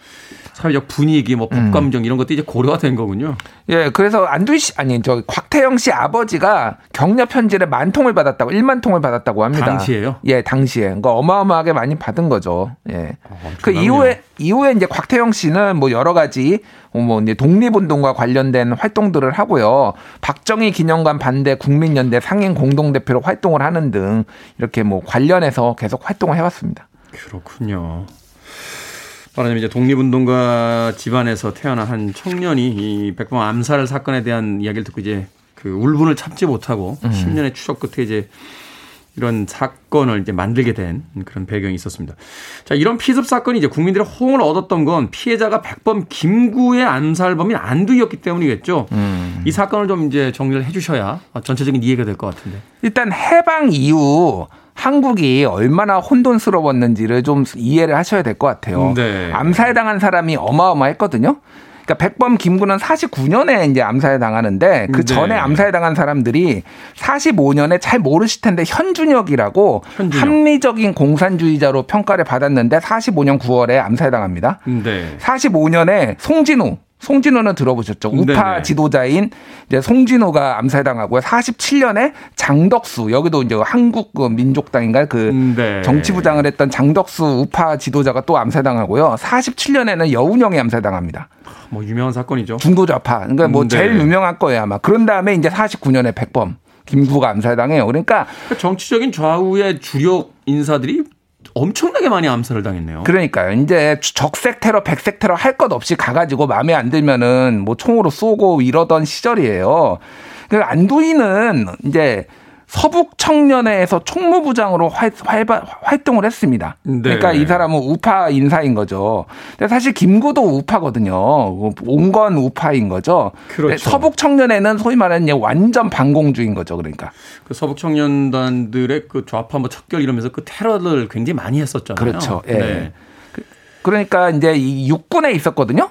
사회적 분위기, 뭐 법감정 음. 이런 것도 이제 고려가 된 거군요. 예, 그래서 안두희 씨 아니 저 곽태영 씨 아버지가 격려 편지를 만 통을 받았다고 1만 통을 받았다고 합니다. 당시에요? 예, 당시에. 그러니까 어마어마하게 많이 받은 거죠. 예. 어, 그 이후에 이후에 이제 곽태영 씨는 뭐 여러 가지 뭐 이제 독립운동과 관련된 활동들을 하고요. 박정희 기념관 반대 국민연대 상임 공동대표로 활동을 하는 등 이렇게 뭐 관련해서 계속 활동을 해왔습니다. 그렇군요. 말하자면 이제 독립운동가 집안에서 태어난 한 청년이 이 백범 암살 사건에 대한 이야기를 듣고 이제 그 울분을 참지 못하고 음. 10년의 추적 끝에 이제 이런 사건을 이제 만들게 된 그런 배경이 있었습니다. 자, 이런 피습 사건이 이제 국민들의 호응을 얻었던 건 피해자가 백범 김구의 암살범인 안두였기 때문이겠죠. 음. 이 사건을 좀 이제 정리를 해 주셔야 전체적인 이해가 될 것 같은데. 일단 해방 이후 한국이 얼마나 혼돈스러웠는지를 좀 이해를 하셔야 될 것 같아요. 네. 암살당한 사람이 어마어마했거든요. 그러니까 백범 김구는 49년에 이제 암살 당하는데 그 네. 전에 네. 암살 당한 사람들이 45년에 잘 모르실 텐데 현준혁이라고 현준혁. 합리적인 공산주의자로 평가를 받았는데 45년 9월에 암살 당합니다. 네. 45년에 송진우 송진호는 들어보셨죠? 우파 네네. 지도자인 이제 송진호가 암살당하고요. 47년에 장덕수 여기도 이제 한국 그 민족당인가 그 네. 정치부장을 했던 장덕수 우파 지도자가 또 암살당하고요. 47년에는 여운형이 암살당합니다. 뭐 유명한 사건이죠. 중도좌파. 그러니까 뭐 네. 제일 유명한 거예요 아마. 그런 다음에 이제 49년에 백범 김구가 암살당해요. 그러니까 정치적인 좌우의 주력 인사들이 엄청나게 많이 암살을 당했네요. 그러니까요. 이제 적색 테러, 백색 테러 할 것 없이 가가지고 마음에 안 들면은 뭐 총으로 쏘고 이러던 시절이에요. 그 안도인은 이제 서북 청년회에서 총무부장으로 활, 활, 활동을 했습니다. 네. 그러니까 이 사람은 우파 인사인 거죠. 근데 사실 김구도 우파거든요. 온건 우파인 거죠. 그렇죠. 서북 청년회는 소위 말하는 완전 반공주인 거죠. 그러니까. 그 서북 청년단들의 그 좌파 뭐 척결 이러면서 그 테러를 굉장히 많이 했었잖아요. 그렇죠. 예. 네. 그, 그러니까 이제 이 육군에 있었거든요.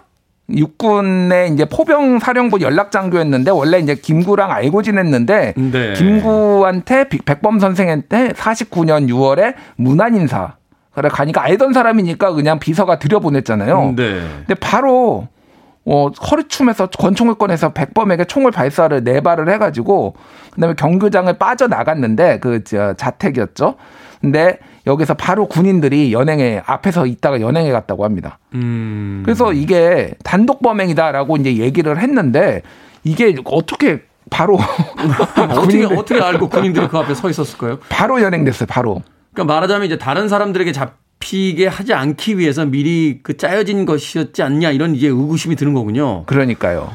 육군의 이제 포병 사령부 연락 장교였는데 원래 이제 김구랑 알고 지냈는데 네. 김구한테 백범 선생한테 49년 6월에 문안 인사 그래 가니까 알던 사람이니까 그냥 비서가 들여보냈잖아요. 네. 근데 바로 어, 허리춤에서 권총을 꺼내서 백범에게 총을 발사를 네 발을 해가지고 그다음에 경교장을 빠져 나갔는데 그 저, 자택이었죠. 근데 여기서 바로 군인들이 연행에 앞에서 있다가 연행해 갔다고 합니다. 음. 그래서 이게 단독 범행이다라고 이제 얘기를 했는데 이게 어떻게 바로 어떻게 어떻게 알고 군인들이 그 앞에 서 있었을까요? 바로 연행됐어요. 바로. 그러니까 말하자면 이제 다른 사람들에게 잡히게 하지 않기 위해서 미리 그 짜여진 것이었지 않냐 이런 이제 의구심이 드는 거군요. 그러니까요.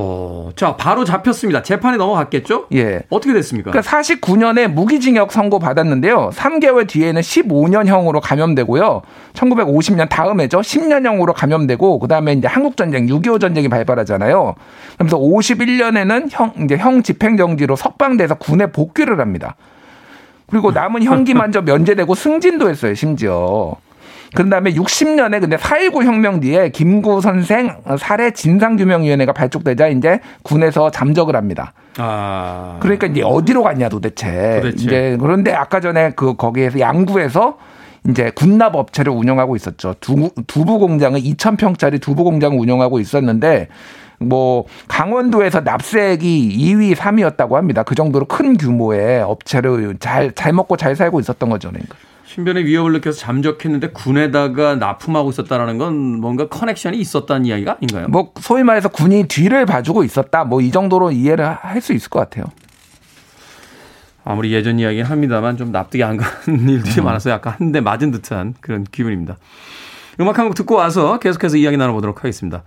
어, 자, 바로 잡혔습니다. 재판에 넘어갔겠죠? 예. 어떻게 됐습니까? 그러니까 49년에 무기징역 선고 받았는데요. 3개월 뒤에는 15년형으로 감염되고요. 1950년 다음에죠. 10년형으로 감염되고, 그 다음에 이제 한국 전쟁, 6.25 전쟁이 발발하잖아요. 그래서 51년에는 형, 이제 형 집행 정지로 석방돼서 군에 복귀를 합니다. 그리고 남은 형기만저 면제되고 승진도 했어요, 심지어. 그런 다음에 60년에 근데 4.19 혁명 뒤에 김구 선생 살해 진상규명위원회가 발족되자 이제 군에서 잠적을 합니다. 아. 그러니까 이제 어디로 갔냐 도대체. 도대체. 이제 그런데 아까 전에 그 거기에서 양구에서 이제 군납 업체를 운영하고 있었죠. 두, 두부 공장을 2,000평짜리 두부 공장을 운영하고 있었는데 뭐 강원도에서 납세액이 2위, 3위였다고 합니다. 그 정도로 큰 규모의 업체를 잘 잘 먹고 잘 살고 있었던 거죠. 그러니까. 신변의 위협을 느껴서 잠적했는데 군에다가 납품하고 있었다라는 건 뭔가 커넥션이 있었다는 이야기가 아닌가요? 뭐 소위 말해서 군이 뒤를 봐주고 있었다. 뭐 이 정도로 이해를 할 수 있을 것 같아요. 아무리 예전 이야기는 합니다만 좀 납득이 안 가는 일들이 음. 많아서 약간 한 대 맞은 듯한 그런 기분입니다. 음악 한 곡 듣고 와서 계속해서 이야기 나눠보도록 하겠습니다.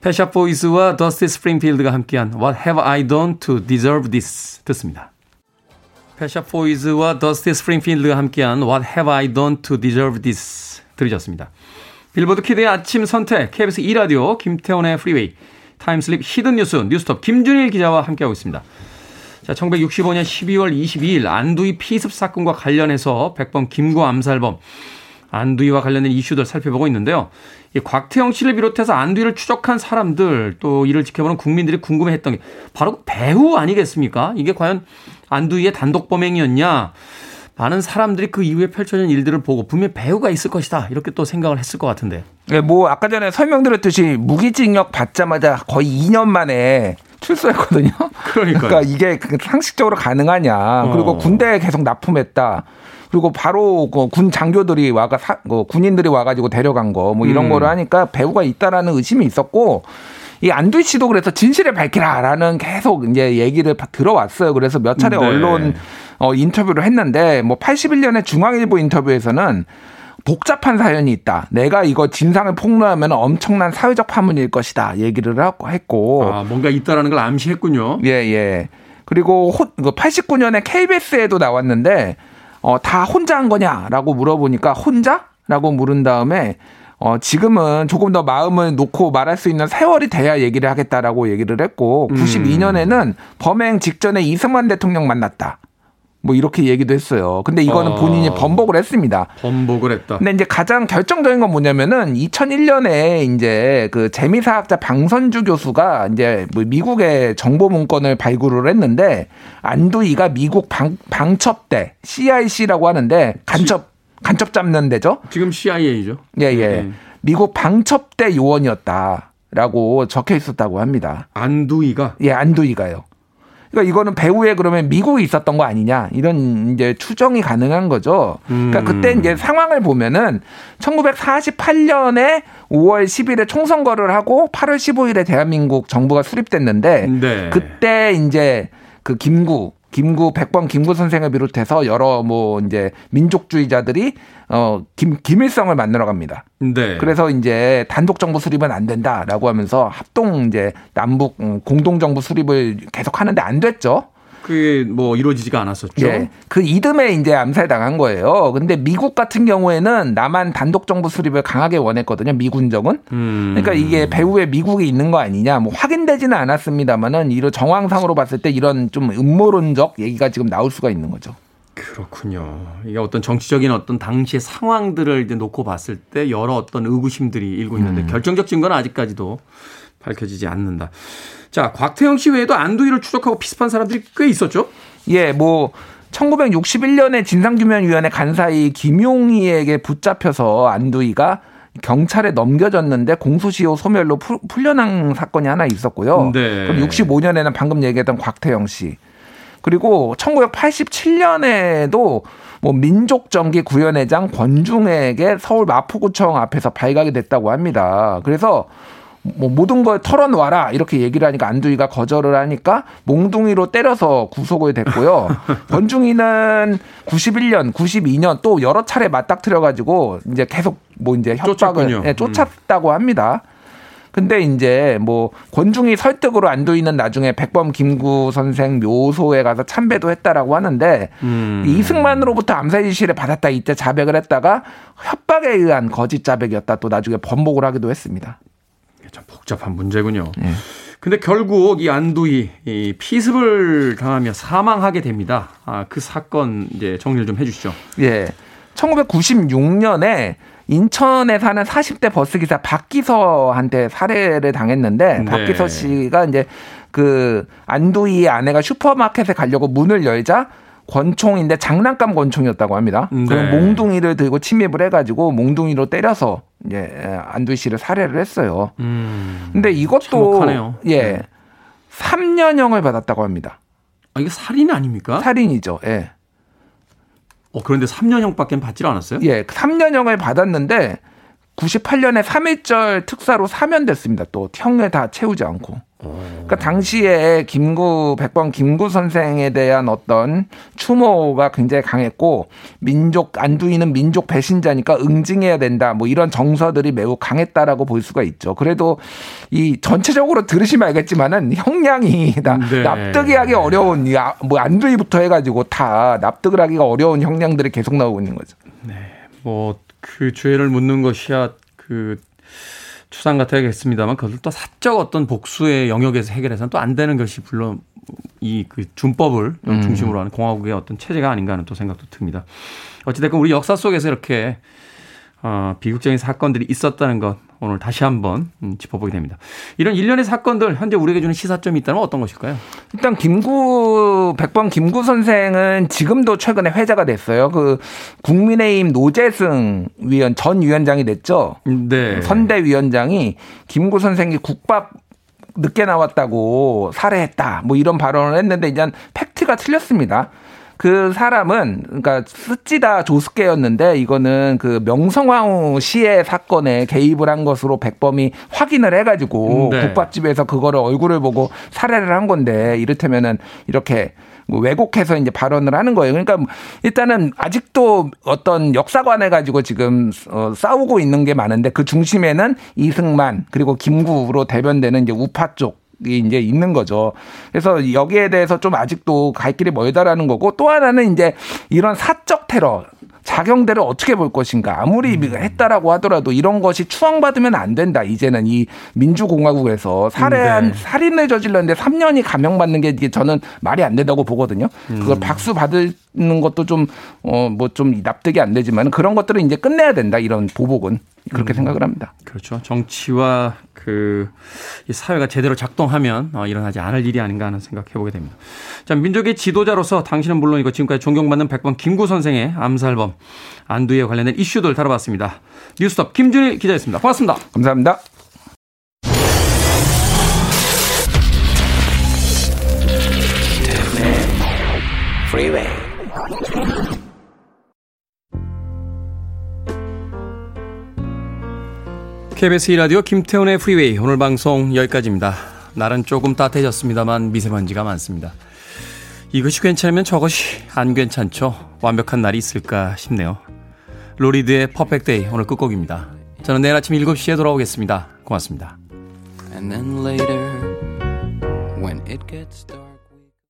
Pet Shop Boys와 더스티 스프링필드가 함께한 What Have I Done to Deserve This 듣습니다. Pet Shop Boys와 더스티 스프링필드가 함께한 What Have I Done to Deserve This 들으셨습니다. 빌보드 kid의 아침 선택 KBS 2라디오 김태훈의 프리웨이 time slip hidden 뉴스 뉴스톱 김준일 기자와 함께하고 있습니다. 자, 1965년 12월 22일 안두희 피습 사건과 관련해서 백범 김구 암살범 안두희와 관련된 이슈들 살펴보고 있는데요. 이 곽태영 씨를 비롯해서 안두희를 추적한 사람들 또 이를 지켜보는 국민들이 궁금해했던 게 바로 배우 아니겠습니까? 이게 과연 안두희의 단독 범행이었냐? 많은 사람들이 그 이후에 펼쳐진 일들을 보고 분명 배우가 있을 것이다 이렇게 또 생각을 했을 것 같은데. 네, 뭐 아까 전에 설명드렸듯이 무기징역 받자마자 거의 2년 만에 출소했거든요. 그러니까 그러니까 이게 그 상식적으로 가능하냐. 어. 그리고 군대에 계속 납품했다. 그리고 바로 그 군 장교들이 와가 사, 그 군인들이 와가지고 데려간 거 뭐 이런 음. 거를 하니까 배우가 있다라는 의심이 있었고 이 안두희 씨도 그래서 진실을 밝히라라는 계속 이제 얘기를 들어왔어요. 그래서 몇 차례 네. 언론 어, 인터뷰를 했는데 뭐 81년에 중앙일보 인터뷰에서는 복잡한 사연이 있다. 내가 이거 진상을 폭로하면 엄청난 사회적 파문일 것이다. 얘기를 하고 했고. 아, 뭔가 있다라는 걸 암시했군요. 예, 예. 그리고 89년에 KBS에도 나왔는데 어, 다 혼자 한 거냐라고 물어보니까 혼자? 라고 물은 다음에 어, 지금은 조금 더 마음을 놓고 말할 수 있는 세월이 돼야 얘기를 하겠다라고 얘기를 했고, 92년에는 음. 범행 직전에 이승만 대통령 만났다. 뭐 이렇게 얘기도 했어요. 근데 이거는 어. 본인이 번복을 했습니다. 번복을 했다. 근데 이제 가장 결정적인 건 뭐냐면은 2001년에 이제 그 재미사학자 방선주 교수가 이제 뭐 미국의 정보 문건을 발굴을 했는데 안두이가 미국 방, 방첩대 CIC라고 하는데 간첩 간첩 잡는 데죠. 지금 CIA죠. 예, 예. 네. 미국 방첩대 요원이었다라고 적혀 있었다고 합니다. 안두이가? 예, 안두이가요. 그러니까 이거는 배후에 그러면 미국에 있었던 거 아니냐 이런 이제 추정이 가능한 거죠. 그러니까 음. 그때 이제 상황을 보면은 1948년에 5월 10일에 총선거를 하고 8월 15일에 대한민국 정부가 수립됐는데 네. 그때 이제 그 김구 김구 백범 김구 선생을 비롯해서 여러 뭐 이제 민족주의자들이 어김 김일성을 만나러 갑니다. 네. 그래서 이제 단독 정부 수립은 안 된다라고 하면서 합동 이제 남북 음, 공동 정부 수립을 계속 하는데 안 됐죠. 그게 뭐 이루어지지가 않았었죠. 예. 그 이듬해 이제 암살당한 거예요. 근데 미국 같은 경우에는 남한 단독 정부 수립을 강하게 원했거든요. 미군정은. 음. 그러니까 이게 배후에 미국이 있는 거 아니냐. 뭐 확인되지는 않았습니다만은 이런 정황상으로 봤을 때 이런 좀 음모론적 얘기가 지금 나올 수가 있는 거죠. 그렇군요. 이게 어떤 정치적인 어떤 당시의 상황들을 이제 놓고 봤을 때 여러 어떤 의구심들이 일고 있는데 음. 결정적 증거는 아직까지도 밝혀지지 않는다. 자, 곽태영 씨 외에도 안두희를 추적하고 비슷한 사람들이 꽤 있었죠? 예, 뭐 1961년에 진상규명위원회 간사이 김용희에게 붙잡혀서 안두희가 경찰에 넘겨졌는데 공소시효 소멸로 풀려난 사건이 하나 있었고요. 네. 그럼 65년에는 방금 얘기했던 곽태영 씨. 그리고 1987년에도 뭐 민족정기 구현회장 권중에게 서울 마포구청 앞에서 발각이 됐다고 합니다. 그래서 뭐 모든 걸 털어놓아라 이렇게 얘기를 하니까 안두희가 거절을 하니까 몽둥이로 때려서 구속이 됐고요. 권중희는 91년, 92년 또 여러 차례 맞닥뜨려 가지고 이제 계속 뭐 이제 협박을 네, 쫓았다고 합니다. 근데 이제 뭐 권중희 설득으로 안두희는 나중에 백범 김구 선생 묘소에 가서 참배도 했다라고 하는데 음. 이승만으로부터 암살 지시를 받았다 이때 자백을 했다가 협박에 의한 거짓 자백이었다 또 나중에 번복을 하기도 했습니다. 참 복잡한 문제군요. 네. 근데 결국 이 안두희 이 피습을 당하며 사망하게 됩니다. 아, 그 사건 이제 정리를 좀 해주시죠. 예. 1996년에 인천에 사는 40대 버스 기사 박기서한테 살해를 당했는데 네. 박기서 씨가 이제 그 안두희 아내가 슈퍼마켓에 가려고 문을 열자 권총인데 장난감 권총이었다고 합니다. 네. 그럼 몽둥이를 들고 침입을 해가지고 몽둥이로 때려서 이제 안두희 씨를 살해를 했어요. 음. 근데 이것도 참혹하네요. 예. 네. 3년형을 받았다고 합니다. 아, 이게 살인 아닙니까? 살인이죠. 예. 어, 그런데 3년형밖에 받질 않았어요? 예, 3년형을 받았는데 98년에 3일절 특사로 사면됐습니다. 또 형을 다 채우지 않고. 그러니까 당시에 김구 백번 김구 선생에 대한 어떤 추모가 굉장히 강했고 민족 안두이는 민족 배신자니까 응징해야 된다. 뭐 이런 정서들이 매우 강했다라고 볼 수가 있죠. 그래도 이 전체적으로 들으시면 알겠지만은 형량이 다 네. 납득이 하기 어려운 아, 뭐 안두이부터 해가지고 다 납득을 하기가 어려운 형량들이 계속 나오고 있는 거죠. 네. 뭐 그 죄를 묻는 것이야 그 추상 같아야겠습니다만 그것을 또 사적 어떤 복수의 영역에서 해결해서는 또 안 되는 것이 물론 이 그 준법을 음. 중심으로 하는 공화국의 어떤 체제가 아닌가 하는 또 생각도 듭니다. 어찌됐건 우리 역사 속에서 이렇게 어, 비극적인 사건들이 있었다는 것 오늘 다시 한번 음, 짚어보게 됩니다. 이런 일련의 사건들 현재 우리에게 주는 시사점이 있다면 어떤 것일까요? 일단 김구 백번 김구 선생은 지금도 최근에 회자가 됐어요. 그 국민의힘 노재승 위원 전 위원장이 됐죠. 네. 선대위원장이 김구 선생이 국밥 늦게 나왔다고 살해했다. 뭐 이런 발언을 했는데 이제 팩트가 틀렸습니다. 그 사람은 그러니까 스찌다 조스케였는데 이거는 그 명성황후 시의 사건에 개입을 한 것으로 백범이 확인을 해가지고 네. 국밥집에서 그거를 얼굴을 보고 살해를 한 건데 이를테면은 이렇게 뭐 왜곡해서 이제 발언을 하는 거예요. 그러니까 일단은 아직도 어떤 역사관을 가지고 지금 어 싸우고 있는 게 많은데 그 중심에는 이승만 그리고 김구로 대변되는 이제 우파 쪽 이제 있는 거죠. 그래서 여기에 대해서 좀 아직도 갈 길이 멀다라는 거고 또 하나는 이제 이런 사적 테러 자경대를 어떻게 볼 것인가. 아무리 음. 했다라고 하더라도 이런 것이 추앙받으면 안 된다. 이제는 이 민주공화국에서 살해한 네. 살인을 저질렀는데 3년이 감형받는 게 이게 저는 말이 안 된다고 보거든요. 그걸 음. 박수 받는 것도 좀 어 뭐 좀 납득이 안 되지만 그런 것들은 이제 끝내야 된다. 이런 보복은 그렇게 음. 생각을 합니다. 그렇죠. 정치와 그 사회가 제대로 작동하면 어, 일어나지 않을 일이 아닌가 하는 생각해 보게 됩니다. 자, 민족의 지도자로서 당신은 물론이고 지금까지 존경받는 백번 김구 선생의 암살범 안두에 관련된 이슈들 다뤄봤습니다. 뉴스톱 김준일 기자였습니다. 고맙습니다. 감사합니다. KBS 2라디오 김태훈의 프리웨이 오늘 방송 여기까지입니다. 날은 조금 따뜻해졌습니다만 미세먼지가 많습니다. 이것이 괜찮으면 저것이 안 괜찮죠. 완벽한 날이 있을까 싶네요. 루 리드의 Perfect Day 오늘 끝곡입니다. 저는 내일 아침 7시에 돌아오겠습니다. 고맙습니다.